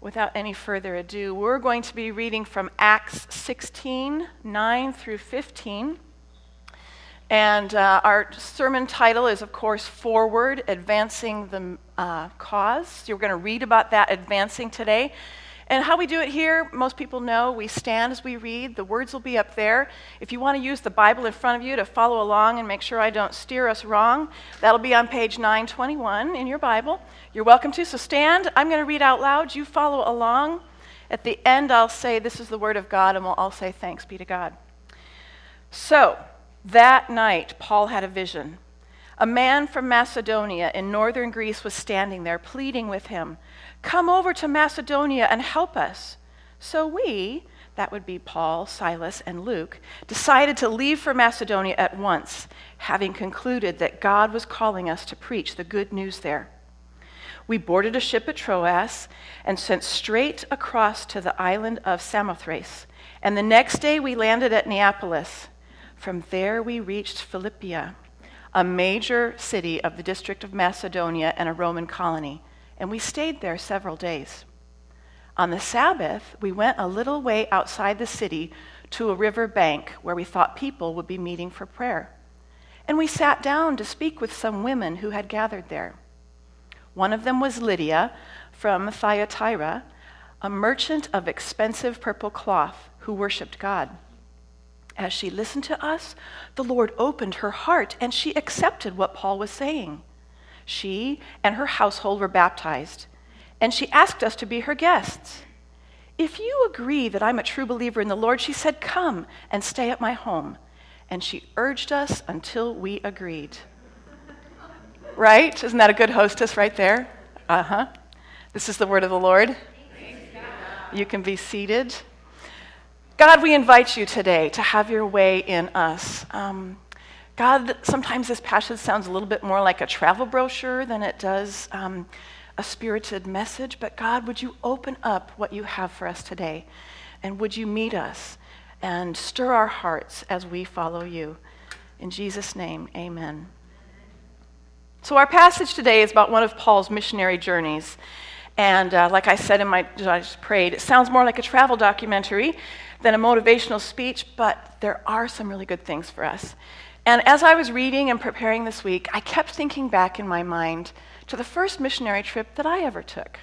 without any further ado, we're going to be reading from Acts 16 9 through 15. And uh, our sermon title is, of course, Forward Advancing the uh, Cause. You're going to read about that advancing today. And how we do it here, most people know we stand as we read. The words will be up there. If you want to use the Bible in front of you to follow along and make sure I don't steer us wrong, that'll be on page 921 in your Bible. You're welcome to. So stand. I'm going to read out loud. You follow along. At the end, I'll say, This is the word of God, and we'll all say, Thanks be to God. So, that night, Paul had a vision. A man from Macedonia in northern Greece was standing there, pleading with him, Come over to Macedonia and help us. So we, that would be Paul, Silas, and Luke, decided to leave for Macedonia at once, having concluded that God was calling us to preach the good news there. We boarded a ship at Troas and sent straight across to the island of Samothrace. And the next day we landed at Neapolis. From there, we reached Philippia, a major city of the district of Macedonia and a Roman colony, and we stayed there several days. On the Sabbath, we went a little way outside the city to a river bank where we thought people would be meeting for prayer. And we sat down to speak with some women who had gathered there. One of them was Lydia from Thyatira, a merchant of expensive purple cloth who worshiped God. As she listened to us, the Lord opened her heart and she accepted what Paul was saying. She and her household were baptized, and she asked us to be her guests. If you agree that I'm a true believer in the Lord, she said, Come and stay at my home. And she urged us until we agreed. right? Isn't that a good hostess right there? Uh huh. This is the word of the Lord. You can be seated. God, we invite you today to have your way in us. Um, God, sometimes this passage sounds a little bit more like a travel brochure than it does um, a spirited message. But God, would you open up what you have for us today? And would you meet us and stir our hearts as we follow you? In Jesus' name, amen. So, our passage today is about one of Paul's missionary journeys. And uh, like I said in my, I just prayed, it sounds more like a travel documentary than a motivational speech, but there are some really good things for us. And as I was reading and preparing this week, I kept thinking back in my mind to the first missionary trip that I ever took.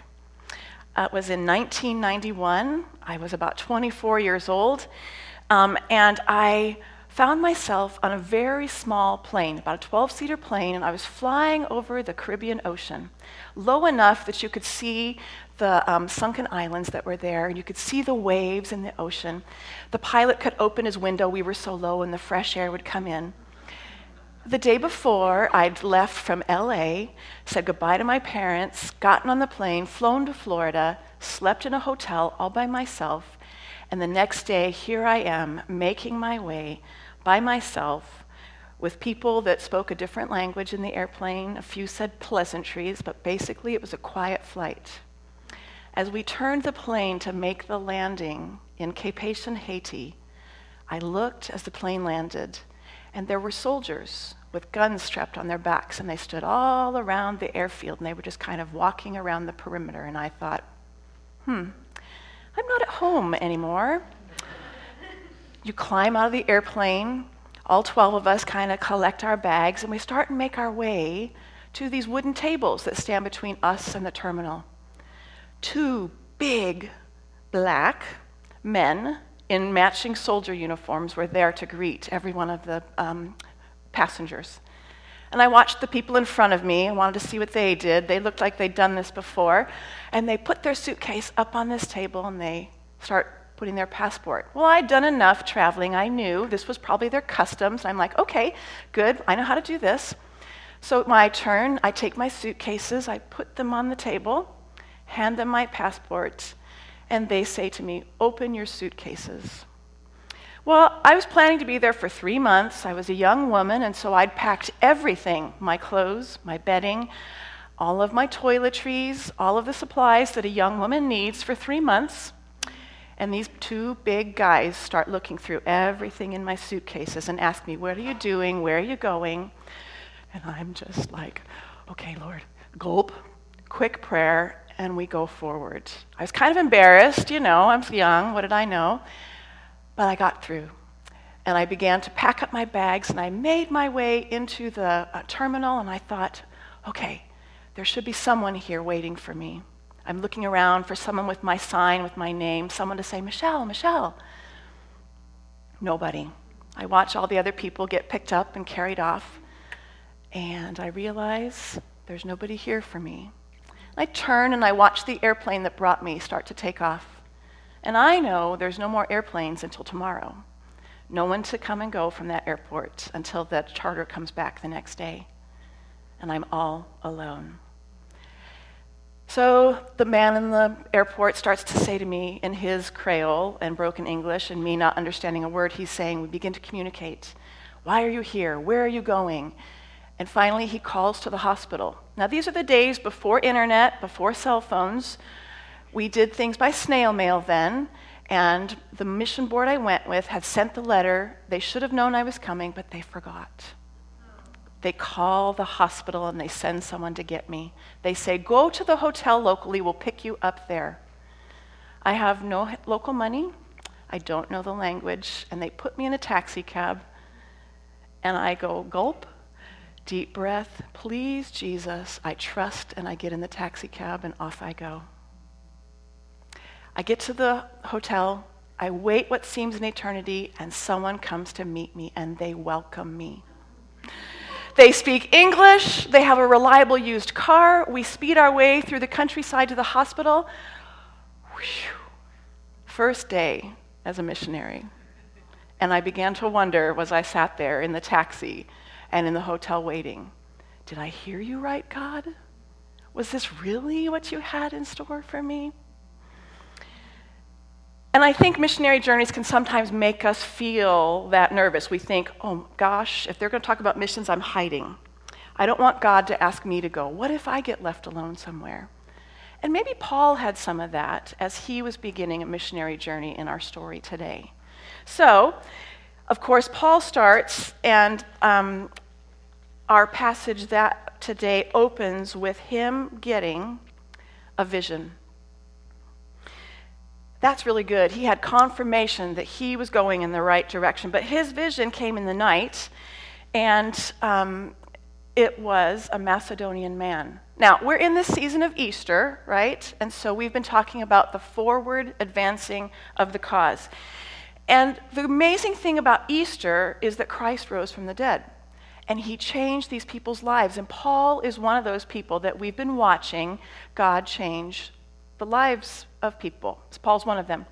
Uh, it was in 1991. I was about 24 years old, um, and I found myself on a very small plane, about a 12 seater plane, and I was flying over the Caribbean Ocean, low enough that you could see the um, sunken islands that were there, and you could see the waves in the ocean. The pilot could open his window, we were so low, and the fresh air would come in. The day before, I'd left from LA, said goodbye to my parents, gotten on the plane, flown to Florida, slept in a hotel all by myself, and the next day, here I am, making my way by myself with people that spoke a different language in the airplane. A few said pleasantries, but basically it was a quiet flight. As we turned the plane to make the landing in Cap-Haitien, Haiti, I looked as the plane landed, and there were soldiers with guns strapped on their backs, and they stood all around the airfield, and they were just kind of walking around the perimeter. And I thought, hmm, I'm not at home anymore. You climb out of the airplane, all 12 of us kind of collect our bags, and we start and make our way to these wooden tables that stand between us and the terminal. Two big black men in matching soldier uniforms were there to greet every one of the um, passengers. And I watched the people in front of me and wanted to see what they did. They looked like they'd done this before. And they put their suitcase up on this table and they start putting their passport. Well, I'd done enough traveling. I knew this was probably their customs. I'm like, okay, good. I know how to do this. So, my turn, I take my suitcases, I put them on the table, hand them my passport, and they say to me, open your suitcases. Well, I was planning to be there for three months. I was a young woman, and so I'd packed everything my clothes, my bedding, all of my toiletries, all of the supplies that a young woman needs for three months. And these two big guys start looking through everything in my suitcases and ask me, What are you doing? Where are you going? And I'm just like, Okay, Lord, gulp, quick prayer, and we go forward. I was kind of embarrassed, you know, I'm young, what did I know? But I got through. And I began to pack up my bags, and I made my way into the uh, terminal, and I thought, okay, there should be someone here waiting for me. I'm looking around for someone with my sign, with my name, someone to say, Michelle, Michelle. Nobody. I watch all the other people get picked up and carried off, and I realize there's nobody here for me. I turn and I watch the airplane that brought me start to take off. And I know there's no more airplanes until tomorrow. No one to come and go from that airport until the charter comes back the next day. And I'm all alone. So the man in the airport starts to say to me in his Creole and broken English, and me not understanding a word he's saying, we begin to communicate. Why are you here? Where are you going? And finally, he calls to the hospital. Now, these are the days before internet, before cell phones. We did things by snail mail then, and the mission board I went with had sent the letter. They should have known I was coming, but they forgot. They call the hospital and they send someone to get me. They say, Go to the hotel locally, we'll pick you up there. I have no local money, I don't know the language, and they put me in a taxi cab. And I go, Gulp, deep breath, please, Jesus, I trust, and I get in the taxi cab and off I go. I get to the hotel, I wait what seems an eternity, and someone comes to meet me and they welcome me. They speak English. They have a reliable used car. We speed our way through the countryside to the hospital. Whew. First day as a missionary. And I began to wonder as I sat there in the taxi and in the hotel waiting did I hear you right, God? Was this really what you had in store for me? And I think missionary journeys can sometimes make us feel that nervous. We think, oh gosh, if they're going to talk about missions, I'm hiding. I don't want God to ask me to go. What if I get left alone somewhere? And maybe Paul had some of that as he was beginning a missionary journey in our story today. So, of course, Paul starts, and um, our passage that today opens with him getting a vision. That's really good. He had confirmation that he was going in the right direction. But his vision came in the night, and um, it was a Macedonian man. Now, we're in this season of Easter, right? And so we've been talking about the forward advancing of the cause. And the amazing thing about Easter is that Christ rose from the dead. And he changed these people's lives. And Paul is one of those people that we've been watching God change the lives of people. So Paul's one of them.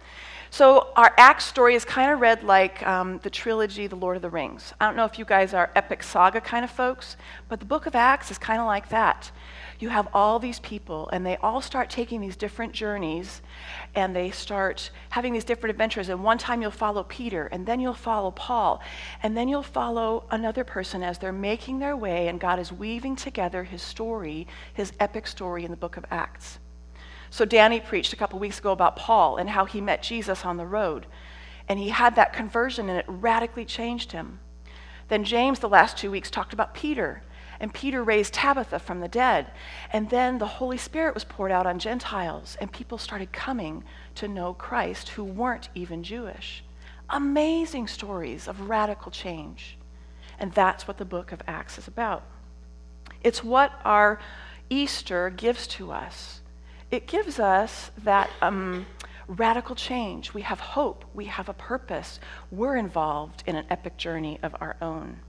So our Acts story is kind of read like um, the trilogy, The Lord of the Rings. I don't know if you guys are epic saga kind of folks, but the book of Acts is kind of like that. You have all these people, and they all start taking these different journeys, and they start having these different adventures. And one time you'll follow Peter, and then you'll follow Paul, and then you'll follow another person as they're making their way, and God is weaving together his story, his epic story in the book of Acts. So, Danny preached a couple weeks ago about Paul and how he met Jesus on the road. And he had that conversion, and it radically changed him. Then, James, the last two weeks, talked about Peter. And Peter raised Tabitha from the dead. And then the Holy Spirit was poured out on Gentiles, and people started coming to know Christ who weren't even Jewish. Amazing stories of radical change. And that's what the book of Acts is about. It's what our Easter gives to us it gives us that um, radical change. We have hope, we have a purpose, we're involved in an epic journey of our own.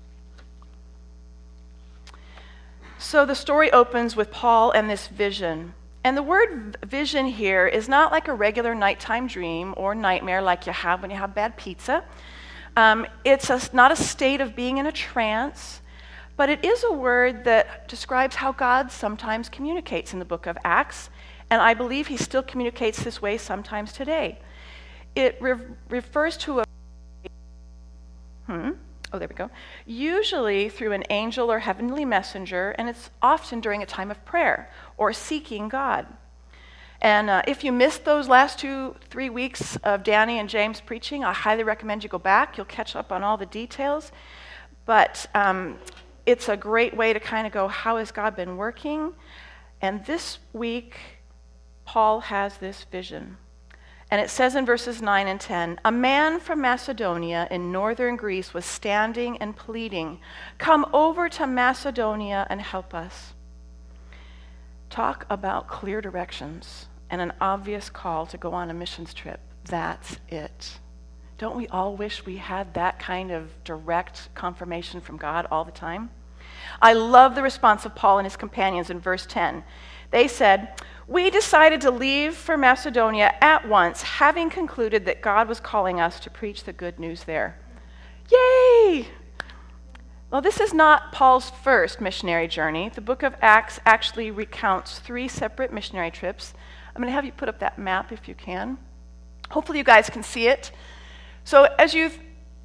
So the story opens with Paul and this vision. And the word vision here is not like a regular nighttime dream or nightmare like you have when you have bad pizza. Um, it's a, not a state of being in a trance, but it is a word that describes how God sometimes communicates in the book of Acts. And I believe he still communicates this way sometimes today. It re- refers to a. Hmm? Oh, there we go. Usually through an angel or heavenly messenger, and it's often during a time of prayer or seeking God. And uh, if you missed those last two, three weeks of Danny and James preaching, I highly recommend you go back. You'll catch up on all the details. But um, it's a great way to kind of go, how has God been working? And this week, Paul has this vision. And it says in verses 9 and 10 A man from Macedonia in northern Greece was standing and pleading, Come over to Macedonia and help us. Talk about clear directions and an obvious call to go on a missions trip. That's it. Don't we all wish we had that kind of direct confirmation from God all the time? I love the response of Paul and his companions in verse 10. They said, We decided to leave for Macedonia at once, having concluded that God was calling us to preach the good news there. Yay! Well, this is not Paul's first missionary journey. The book of Acts actually recounts three separate missionary trips. I'm going to have you put up that map if you can. Hopefully, you guys can see it. So, as you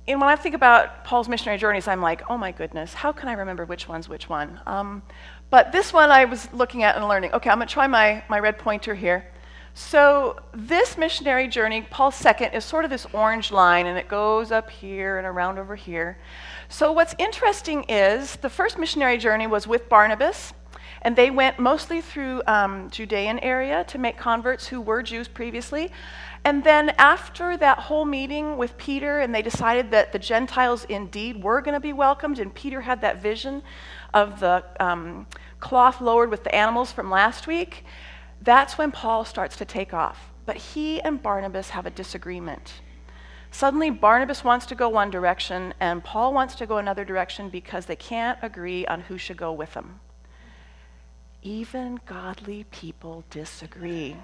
and when I think about Paul's missionary journeys, I'm like, oh my goodness, how can I remember which one's which one? Um, but this one I was looking at and learning. Okay, I'm going to try my, my red pointer here. So, this missionary journey, Paul's second, is sort of this orange line, and it goes up here and around over here. So, what's interesting is the first missionary journey was with Barnabas, and they went mostly through um, Judean area to make converts who were Jews previously. And then after that whole meeting with Peter, and they decided that the Gentiles indeed were going to be welcomed, and Peter had that vision of the um, cloth lowered with the animals from last week, that's when Paul starts to take off. But he and Barnabas have a disagreement. Suddenly, Barnabas wants to go one direction, and Paul wants to go another direction because they can't agree on who should go with them. Even godly people disagree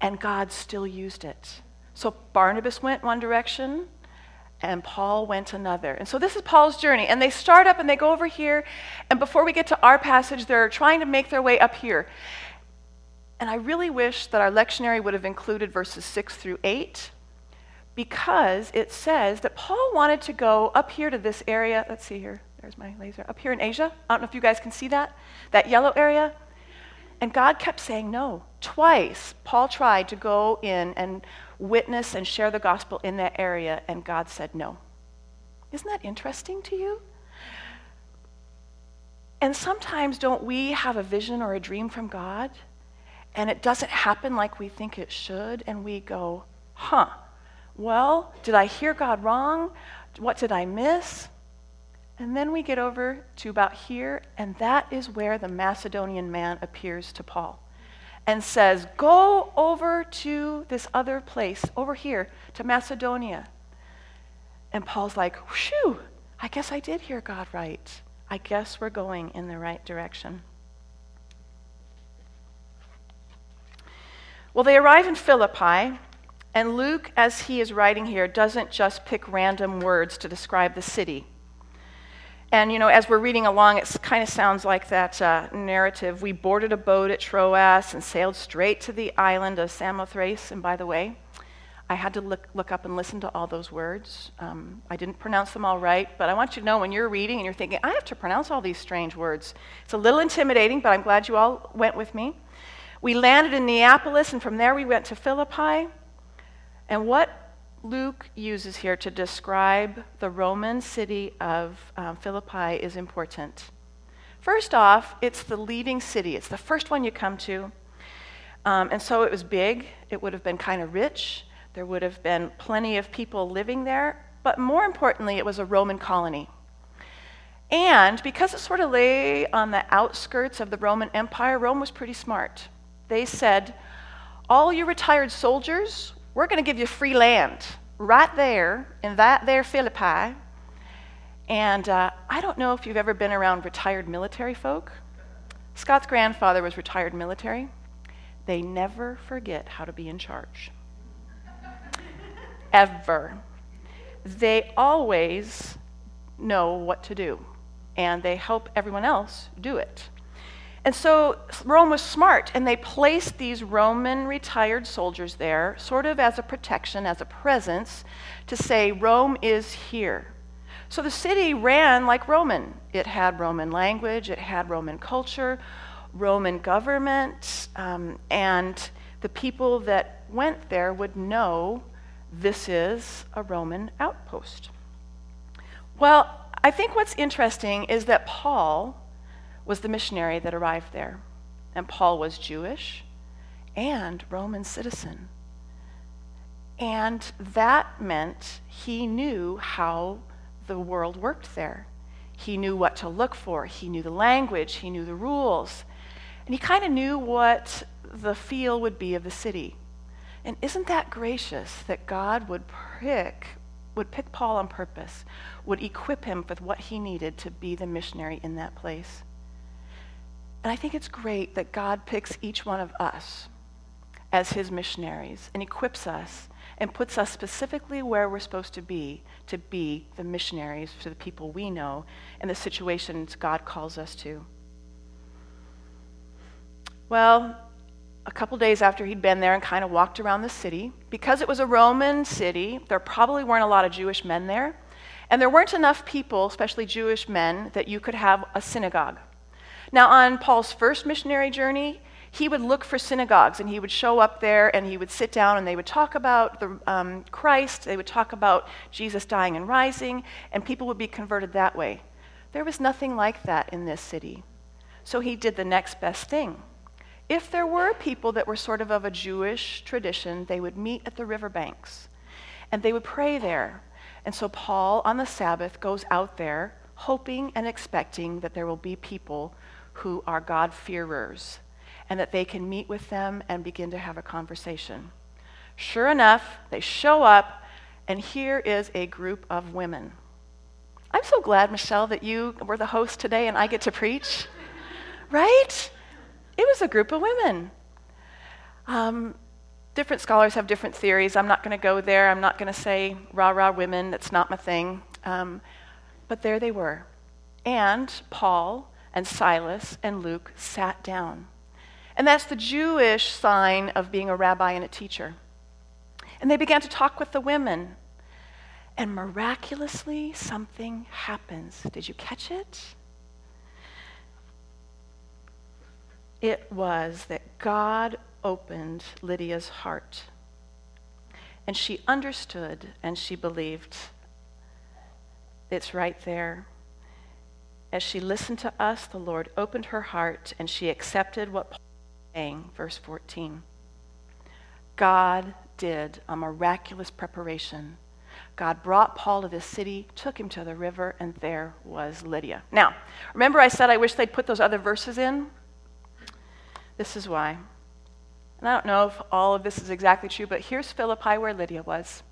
and God still used it. So Barnabas went one direction, and Paul went another. And so this is Paul's journey. And they start up and they go over here, and before we get to our passage, they're trying to make their way up here. And I really wish that our lectionary would have included verses 6 through 8 because it says that Paul wanted to go up here to this area. Let's see here. There's my laser. Up here in Asia. I don't know if you guys can see that. That yellow area. And God kept saying no. Twice, Paul tried to go in and witness and share the gospel in that area, and God said no. Isn't that interesting to you? And sometimes, don't we have a vision or a dream from God, and it doesn't happen like we think it should, and we go, huh, well, did I hear God wrong? What did I miss? And then we get over to about here, and that is where the Macedonian man appears to Paul and says, Go over to this other place, over here, to Macedonia. And Paul's like, Whew, I guess I did hear God right. I guess we're going in the right direction. Well, they arrive in Philippi, and Luke, as he is writing here, doesn't just pick random words to describe the city. And, you know, as we're reading along, it kind of sounds like that uh, narrative. We boarded a boat at Troas and sailed straight to the island of Samothrace. And by the way, I had to look, look up and listen to all those words. Um, I didn't pronounce them all right, but I want you to know when you're reading and you're thinking, I have to pronounce all these strange words. It's a little intimidating, but I'm glad you all went with me. We landed in Neapolis, and from there we went to Philippi. And what Luke uses here to describe the Roman city of um, Philippi is important. First off, it's the leading city, it's the first one you come to. Um, and so it was big, it would have been kind of rich, there would have been plenty of people living there, but more importantly, it was a Roman colony. And because it sort of lay on the outskirts of the Roman Empire, Rome was pretty smart. They said, All you retired soldiers we're going to give you free land right there in that there Philippi. And uh, I don't know if you've ever been around retired military folk. Scott's grandfather was retired military. They never forget how to be in charge. Ever. They always know what to do, and they help everyone else do it. And so Rome was smart, and they placed these Roman retired soldiers there, sort of as a protection, as a presence, to say, Rome is here. So the city ran like Roman. It had Roman language, it had Roman culture, Roman government, um, and the people that went there would know this is a Roman outpost. Well, I think what's interesting is that Paul was the missionary that arrived there. And Paul was Jewish and Roman citizen. And that meant he knew how the world worked there. He knew what to look for, he knew the language, he knew the rules, and he kind of knew what the feel would be of the city. And isn't that gracious that God would pick would pick Paul on purpose, would equip him with what he needed to be the missionary in that place? And I think it's great that God picks each one of us as his missionaries and equips us and puts us specifically where we're supposed to be to be the missionaries to the people we know and the situations God calls us to. Well, a couple days after he'd been there and kind of walked around the city, because it was a Roman city, there probably weren't a lot of Jewish men there. And there weren't enough people, especially Jewish men, that you could have a synagogue. Now, on Paul's first missionary journey, he would look for synagogues and he would show up there and he would sit down and they would talk about the, um, Christ, they would talk about Jesus dying and rising, and people would be converted that way. There was nothing like that in this city. So he did the next best thing. If there were people that were sort of of a Jewish tradition, they would meet at the riverbanks and they would pray there. And so Paul on the Sabbath goes out there hoping and expecting that there will be people who are God-fearers and that they can meet with them and begin to have a conversation. Sure enough, they show up, and here is a group of women. I'm so glad, Michelle, that you were the host today and I get to preach. right? It was a group of women. Um, different scholars have different theories. I'm not going to go there. I'm not going to say rah rah women. That's not my thing. Um, but there they were. And Paul and Silas and Luke sat down. And that's the Jewish sign of being a rabbi and a teacher. And they began to talk with the women. And miraculously, something happens. Did you catch it? It was that God opened Lydia's heart. And she understood and she believed. It's right there. As she listened to us, the Lord opened her heart and she accepted what Paul was saying, verse 14. God did a miraculous preparation. God brought Paul to this city, took him to the river, and there was Lydia. Now, remember I said I wish they'd put those other verses in? This is why. And I don't know if all of this is exactly true, but here's Philippi where Lydia was.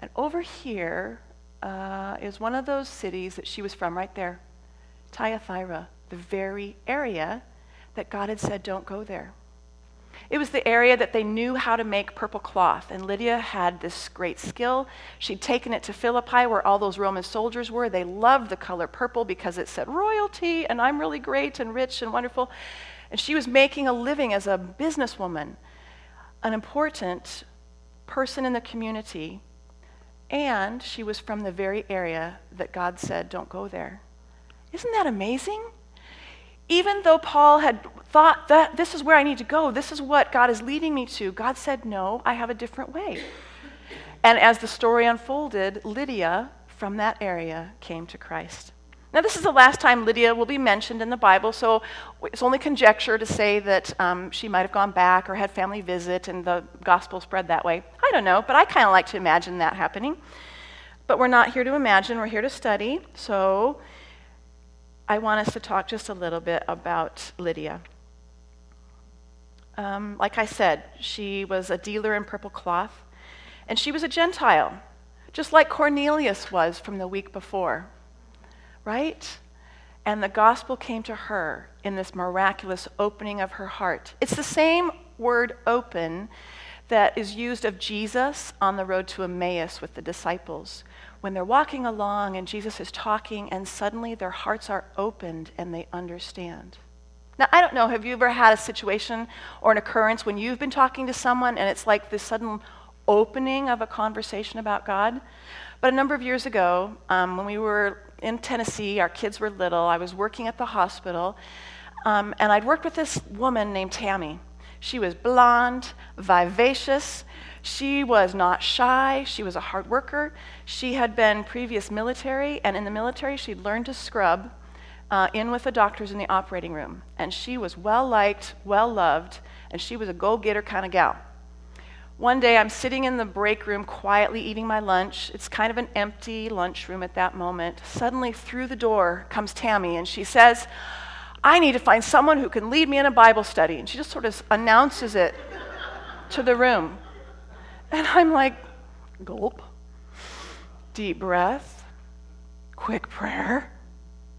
And over here uh, is one of those cities that she was from right there Thyatira, the very area that God had said, don't go there. It was the area that they knew how to make purple cloth, and Lydia had this great skill. She'd taken it to Philippi, where all those Roman soldiers were. They loved the color purple because it said royalty, and I'm really great and rich and wonderful. And she was making a living as a businesswoman, an important person in the community, and she was from the very area that God said, don't go there. Isn't that amazing? even though Paul had thought that this is where I need to go, this is what God is leading me to, God said, No, I have a different way. And as the story unfolded, Lydia from that area came to Christ. Now, this is the last time Lydia will be mentioned in the Bible, so it's only conjecture to say that um, she might have gone back or had family visit and the gospel spread that way. I don't know, but I kind of like to imagine that happening. But we're not here to imagine, we're here to study. So I want us to talk just a little bit about Lydia. Um, like I said, she was a dealer in purple cloth, and she was a Gentile, just like Cornelius was from the week before, right? And the gospel came to her in this miraculous opening of her heart. It's the same word open that is used of Jesus on the road to Emmaus with the disciples when they're walking along and Jesus is talking, and suddenly their hearts are opened and they understand. Now, I don't know, have you ever had a situation or an occurrence when you've been talking to someone and it's like this sudden opening of a conversation about God? But a number of years ago, um, when we were in Tennessee, our kids were little, I was working at the hospital, um, and I'd worked with this woman named Tammy. She was blonde, vivacious, she was not shy. She was a hard worker. She had been previous military, and in the military, she'd learned to scrub uh, in with the doctors in the operating room. And she was well liked, well loved, and she was a go getter kind of gal. One day I'm sitting in the break room quietly eating my lunch. It's kind of an empty lunchroom at that moment. Suddenly, through the door comes Tammy, and she says, I need to find someone who can lead me in a Bible study. And she just sort of announces it to the room. And I'm like, gulp, deep breath, quick prayer,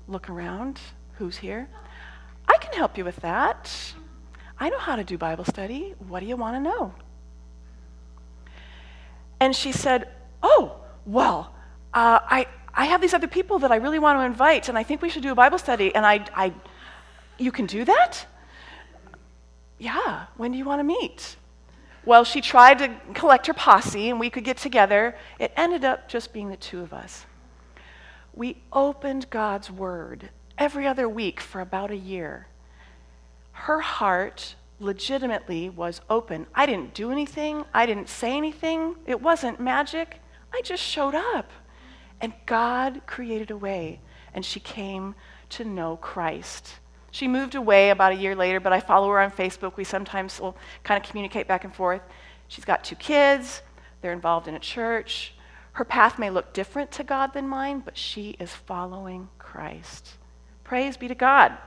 look around. Who's here? I can help you with that. I know how to do Bible study. What do you want to know? And she said, Oh, well, uh, I, I have these other people that I really want to invite, and I think we should do a Bible study. And I, I you can do that? Yeah, when do you want to meet? Well, she tried to collect her posse and we could get together. It ended up just being the two of us. We opened God's Word every other week for about a year. Her heart legitimately was open. I didn't do anything, I didn't say anything, it wasn't magic. I just showed up. And God created a way, and she came to know Christ. She moved away about a year later, but I follow her on Facebook. We sometimes will kind of communicate back and forth. She's got two kids, they're involved in a church. Her path may look different to God than mine, but she is following Christ. Praise be to God.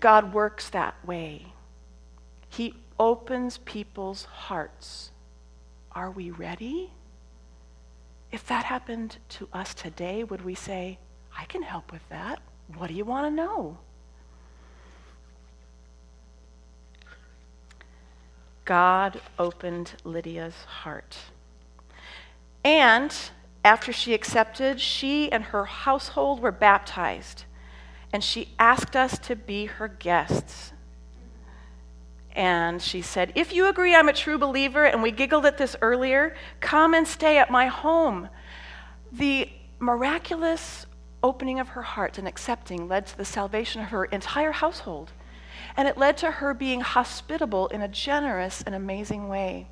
God works that way. He opens people's hearts. Are we ready? If that happened to us today, would we say, I can help with that? What do you want to know? God opened Lydia's heart. And after she accepted, she and her household were baptized. And she asked us to be her guests. And she said, If you agree I'm a true believer, and we giggled at this earlier, come and stay at my home. The miraculous opening of her heart and accepting led to the salvation of her entire household. And it led to her being hospitable in a generous and amazing way.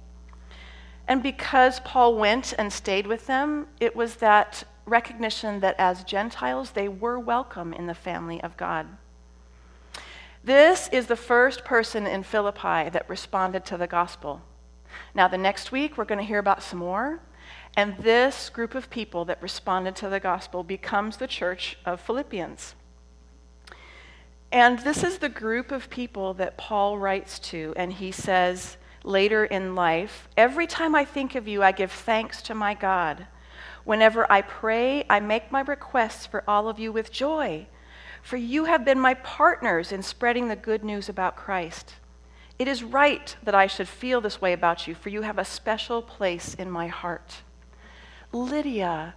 And because Paul went and stayed with them, it was that recognition that as Gentiles, they were welcome in the family of God. This is the first person in Philippi that responded to the gospel. Now, the next week, we're going to hear about some more. And this group of people that responded to the gospel becomes the church of Philippians. And this is the group of people that Paul writes to, and he says later in life, Every time I think of you, I give thanks to my God. Whenever I pray, I make my requests for all of you with joy, for you have been my partners in spreading the good news about Christ. It is right that I should feel this way about you, for you have a special place in my heart. Lydia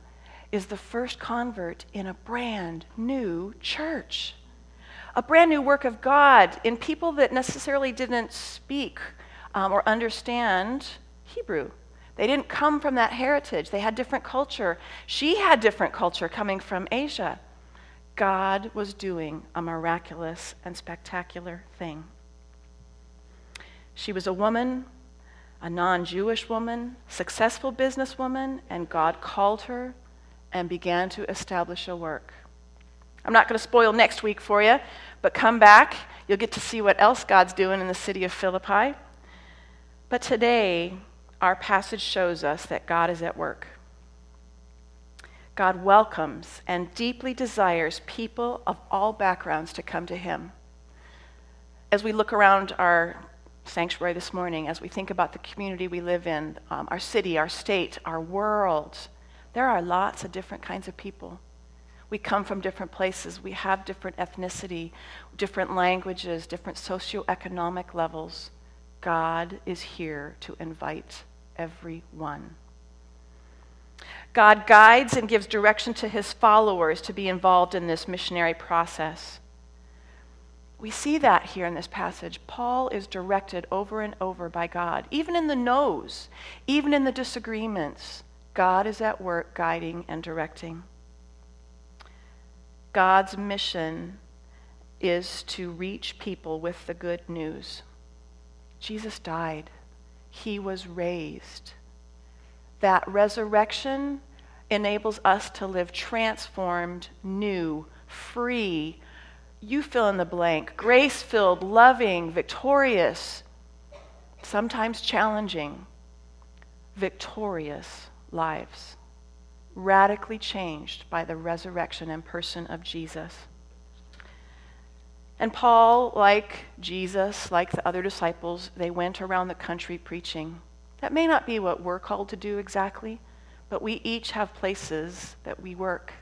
is the first convert in a brand new church, a brand new work of God in people that necessarily didn't speak um, or understand Hebrew. They didn't come from that heritage. They had different culture. She had different culture coming from Asia. God was doing a miraculous and spectacular thing. She was a woman a non Jewish woman, successful businesswoman, and God called her and began to establish a work. I'm not going to spoil next week for you, but come back. You'll get to see what else God's doing in the city of Philippi. But today, our passage shows us that God is at work. God welcomes and deeply desires people of all backgrounds to come to Him. As we look around our sanctuary this morning as we think about the community we live in, um, our city, our state, our world. There are lots of different kinds of people. We come from different places. We have different ethnicity, different languages, different socioeconomic levels. God is here to invite everyone. God guides and gives direction to his followers to be involved in this missionary process. We see that here in this passage. Paul is directed over and over by God. Even in the no's, even in the disagreements, God is at work guiding and directing. God's mission is to reach people with the good news. Jesus died, he was raised. That resurrection enables us to live transformed, new, free, you fill in the blank, grace filled, loving, victorious, sometimes challenging, victorious lives, radically changed by the resurrection and person of Jesus. And Paul, like Jesus, like the other disciples, they went around the country preaching. That may not be what we're called to do exactly, but we each have places that we work,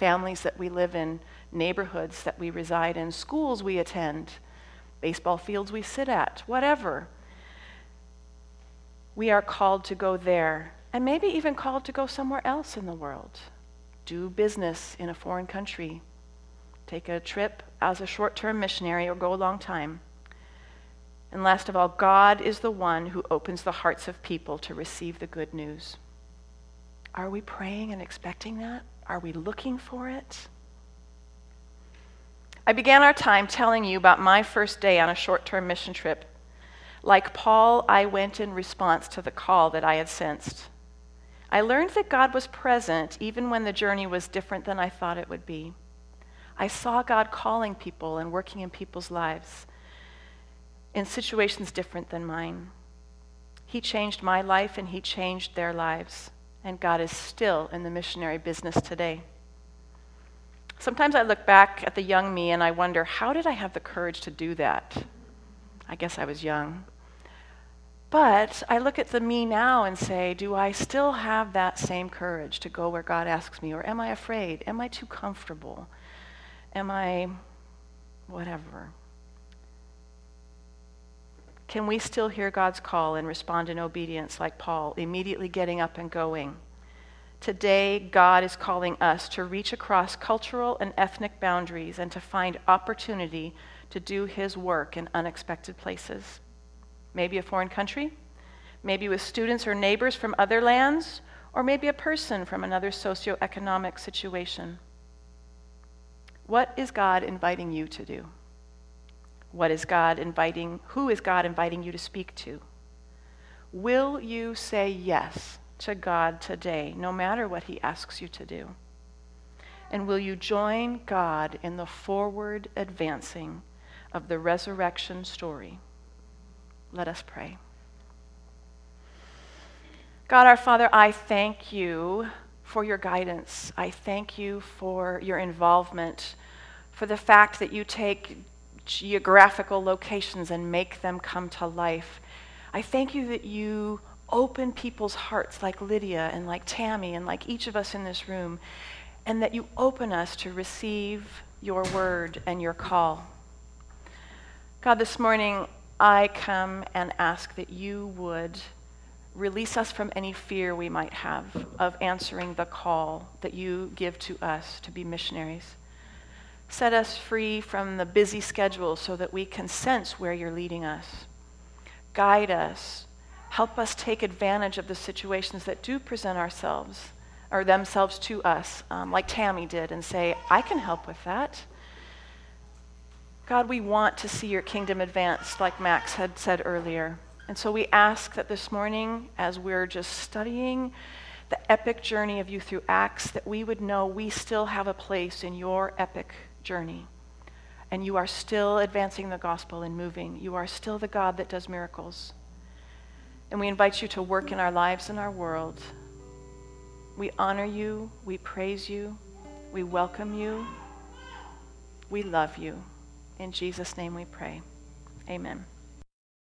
families that we live in, neighborhoods that we reside in, schools we attend, baseball fields we sit at, whatever. We are called to go there, and maybe even called to go somewhere else in the world. Do business in a foreign country. Take a trip as a short term missionary or go a long time. And last of all, God is the one who opens the hearts of people to receive the good news. Are we praying and expecting that? Are we looking for it? I began our time telling you about my first day on a short term mission trip. Like Paul, I went in response to the call that I had sensed. I learned that God was present even when the journey was different than I thought it would be. I saw God calling people and working in people's lives in situations different than mine. He changed my life and He changed their lives. And God is still in the missionary business today. Sometimes I look back at the young me and I wonder, how did I have the courage to do that? I guess I was young. But I look at the me now and say, do I still have that same courage to go where God asks me? Or am I afraid? Am I too comfortable? Am I whatever? Can we still hear God's call and respond in obedience like Paul, immediately getting up and going? Today, God is calling us to reach across cultural and ethnic boundaries and to find opportunity to do His work in unexpected places. Maybe a foreign country, maybe with students or neighbors from other lands, or maybe a person from another socioeconomic situation. What is God inviting you to do? What is God inviting, who is God inviting you to speak to? Will you say yes to God today, no matter what He asks you to do? And will you join God in the forward advancing of the resurrection story? Let us pray. God our Father, I thank you for your guidance. I thank you for your involvement, for the fact that you take geographical locations and make them come to life. I thank you that you open people's hearts like Lydia and like Tammy and like each of us in this room, and that you open us to receive your word and your call. God, this morning I come and ask that you would release us from any fear we might have of answering the call that you give to us to be missionaries. Set us free from the busy schedule so that we can sense where you're leading us. Guide us help us take advantage of the situations that do present ourselves or themselves to us, um, like Tammy did, and say, I can help with that. God, we want to see your kingdom advanced, like Max had said earlier. And so we ask that this morning, as we're just studying the epic journey of you through Acts, that we would know we still have a place in your epic journey. And you are still advancing the gospel and moving. You are still the God that does miracles. And we invite you to work in our lives and our world. We honor you. We praise you. We welcome you. We love you. In Jesus' name we pray. Amen.